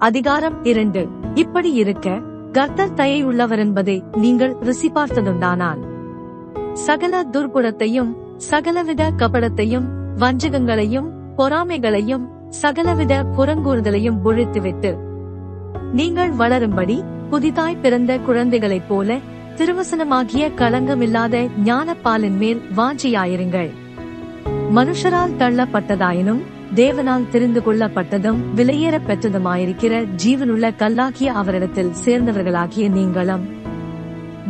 அதிகாரம் இரண்டு. இப்படி இருக்க கர்த்தர் தயை என்பதை நீங்கள் ருசி பார்த்ததுண்டானால். சகல துர்குணத்தையும் சகலவித கபடத்தையும் வஞ்சகங்களையும் பொறாமைகளையும் சகலவித புறங்கூறுதலையும் ஒழித்துவிட்டு. நீங்கள் வளரும்படி புதிதாய் பிறந்த குழந்தைகளைப் போல திருவசனமாகிய களங்கமில்லாத ஞானப்பாலின் மேல் வாஞ்சியாயிருங்கள். மனுஷரால் தள்ளப்பட்டதாயினும் தேவனால் தெரிந்து கொள்ளப்பட்டதும் விலையேற பெற்றதுமாயிருக்கிற ஜீவனுள்ள கல்லாகிய அவரிடத்தில் சேர்ந்தவர்களாகிய நீங்களும்.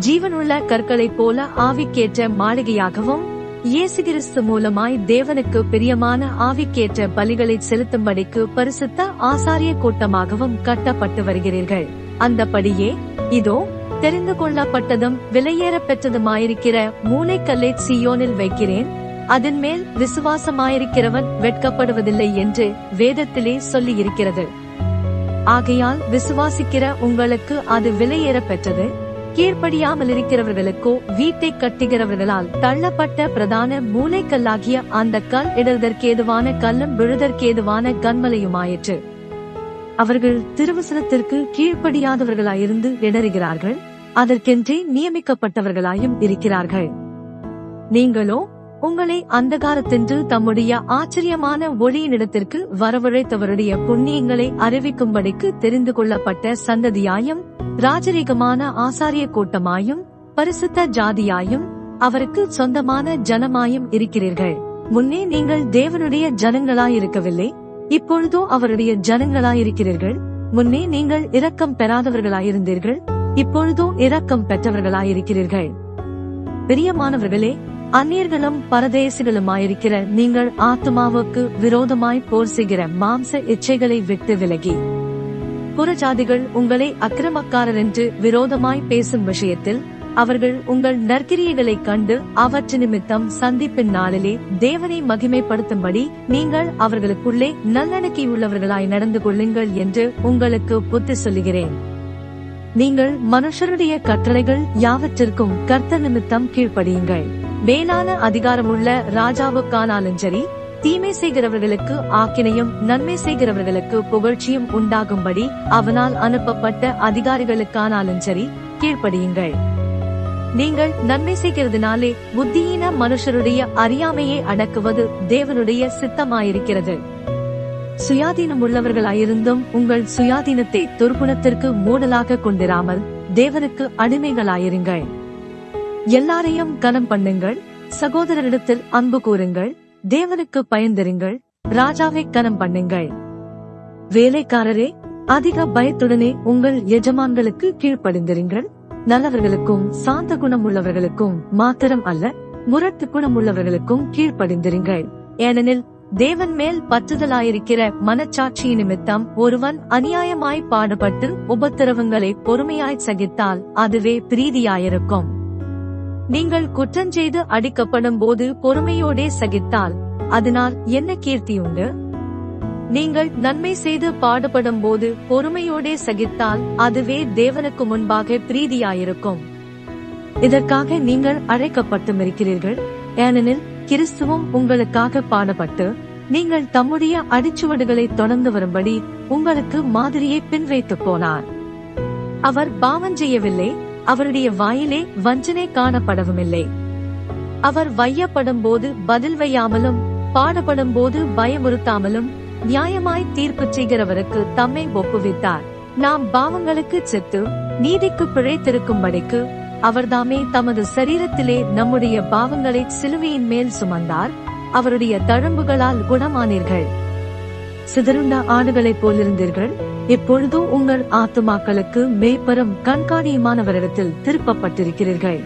ஜீவனுள்ள கற்களைப் போல ஆவிக்கேற்ற மாளிகையாகவும் இயேசு கிறிஸ்து மூலமாய் தேவனுக்கு பிரியமான ஆவிக்கேற்ற பலிகளை செலுத்தும்படிக்கு பரிசுத்த ஆசாரிய கூட்டமாகவும் கட்டப்பட்டு வருகிறீர்கள். அந்தபடியே இதோ தெரிந்து கொள்ளப்பட்டதும் விலையேற பெற்றதுமாயிருக்கிற மூளைக்கல்லை சியோனில் வைக்கிறேன். அதன் மேல் விசுவாசமாயிருக்கிறவன் வெட்கப்படுவதில்லை என்று வேதத்திலே சொல்லி இருக்கிறது ஆகையால் விசுவாசிக்கிற உங்களுக்கு அது விலையேற பெற்றது கீழ்ப்படியாமல் இருக்கிறவர்களுக்கோ வீட்டை கட்டுகிறவர்களால் தள்ளப்பட்ட பிரதான மூளைக்கல்லாகிய அந்த கல் இடதற்கேதுவான கல்லும் விழுதற்கேதுவான கண்மலையுமாயிற்று அவர்கள் திருவசனத்திற்கு கீழ்ப்படியாதவர்களாயிருந்து இடறுகிறார்கள். அதற்கென்றே நியமிக்கப்பட்டவர்களாயும் இருக்கிறார்கள். நீங்களோ உங்களை அந்தகாரத்தின்று தம்முடைய ஆச்சரியமான ஒளியினிடத்திற்கு வரவழைத்தவருடைய புண்ணியங்களை அறிவிக்கும்படிக்கு தெரிந்து கொள்ளப்பட்ட சந்ததியாயும் ராஜரீகமான ஆசாரிய கூட்டமாயும் பரிசுத்த ஜாதியாயும் அவருக்கு சொந்தமான ஜனமாயும் இருக்கிறீர்கள். முன்னே நீங்கள் தேவனுடைய ஜனங்களாயிருக்கவில்லை இப்பொழுதோ அவருடைய ஜனங்களாயிருக்கிறீர்கள். முன்னே நீங்கள் இரக்கம் பெறாதவர்களாயிருந்தீர்கள் இப்பொழுதோ இரக்கம் பெற்றவர்களாயிருக்கிறீர்கள். பிரியமானவர்களே அந்நியர்களும் பரதேசிகளுமாயிருக்கிற நீங்கள் ஆத்மாவுக்கு விரோதமாய் போர் செய்கிற மாம்ச இச்சைகளை விட்டு விலகி. புறஜாதிகள் உங்களை அக்கிரமக்காரர் என்று விரோதமாய் பேசும் விஷயத்தில் அவர்கள் உங்கள் நற்கிரியைகளை கண்டு அவற்று நிமித்தம் சந்திப்பின் நாளிலே தேவனை மகிமைப்படுத்தும்படி நீங்கள் அவர்களுக்குள்ளே நல்லடக்கி உள்ளவர்களாய் நடந்து கொள்ளுங்கள் என்று உங்களுக்கு புத்தி சொல்லுகிறேன். நீங்கள் மனுஷருடைய கட்டளைகள் யாவற்றிற்கும் கர்த்த நிமித்தம் கீழ்ப்படியுங்கள். மேலான அதிகாரமுள்ள ராஜாவுக்கானாலும் சரி தீமை செய்கிறவர்களுக்கு ஆக்கினையும் நன்மை செய்கிறவர்களுக்கு புகழ்ச்சியும் உண்டாகும்படி அவனால் அனுப்பப்பட்ட அதிகாரிகளுக்கானாலும் சரி கீழ்ப்படியுங்கள். நீங்கள் நன்மை செய்கிறதுனாலே புத்தியீன மனுஷருடைய அறியாமையை அடக்குவது தேவனுடைய சித்தமாயிருக்கிறது. சுயாதீனம் உள்ளவர்களாயிருந்தும் உங்கள் சுயாதீனத்தை துர்குணத்திற்கு மூடலாக கொண்டிராமல் தேவனுக்கு அடிமைகளாயிருங்கள். எல்லாரையும் கனம் பண்ணுங்கள். சகோதரரிடத்தில் அன்பு கூறுங்கள். தேவனுக்கு பயந்திருங்கள் ராஜாவை கனம் பண்ணுங்கள். வேலைக்காரரே அதிக பயத்துடனே உங்கள் எஜமான்களுக்கு கீழ்ப்படிந்திருங்கள். நல்லவர்களுக்கும் சாந்த குணம் உள்ளவர்களுக்கும் மாத்திரம் அல்ல முரட்டு குணம் உள்ளவர்களுக்கும் கீழ்ப்படிந்திருங்கள். ஏனெனில் தேவன் மேல் பற்றுதலாயிருக்கிற மனச்சாட்சி நிமித்தம் ஒருவன் அநியாயமாய் பாடுபட்டு உபத்திரவங்களை பொறுமையாய் சகித்தால் அதுவே பிரீதியாயிருக்கும். நீங்கள் குற்றஞ்செய்து அடிக்கப்படும் போது பொறுமையோடே சகித்தால் அதனால் என்ன கீர்த்தி உண்டு? நீங்கள் நன்மை செய்து பாடுபடும் போது பொறுமையோடே சகித்தால் அதுவே தேவனுக்கு முன்பாக பிரீதியாயிருக்கும். இதற்காக நீங்கள் அழைக்கப்பட்டும் இருக்கிறீர்கள் ஏனெனில் கிறிஸ்துவும் உங்களுக்காக பாடப்பட்டு நீங்கள் தம்முடைய அடிச்சுவடுகளை தொடர்ந்து வரும்படி உங்களுக்கு மாதிரியை பின்வைத்து போனார். அவர் பாவம் செய்யவில்லை அவருடைய வாயிலே வஞ்சனை காணப்படவுமில்லை. அவர் வையப்படும் போது பதில் வையாமலும் பாடப்படும் போது பயமுறுத்தாமலும் நியாயமாய் தீர்ப்பு செய்கிறவருக்கு தம்மை ஒப்புவித்தார். நாம் பாவங்களுக்கு செத்து நீதிக்கு பிழைத்திருக்கும்படிக்கு அவர்தாமே தமது சரீரத்திலே நம்முடைய பாவங்களை சிலுவையின் மேல் சுமந்தார் அவருடைய தழும்புகளால் குணமானீர்கள். சிதறுண்ட ஆடுகளைப் போலிருந்தீர்கள். இப்பொழுதோ உங்கள் ஆத்துமாக்களுக்கு மேய்ப்பரும் கண்காணியுமானவரிடத்தில் திருப்பப்பட்டிருக்கிறீர்கள்.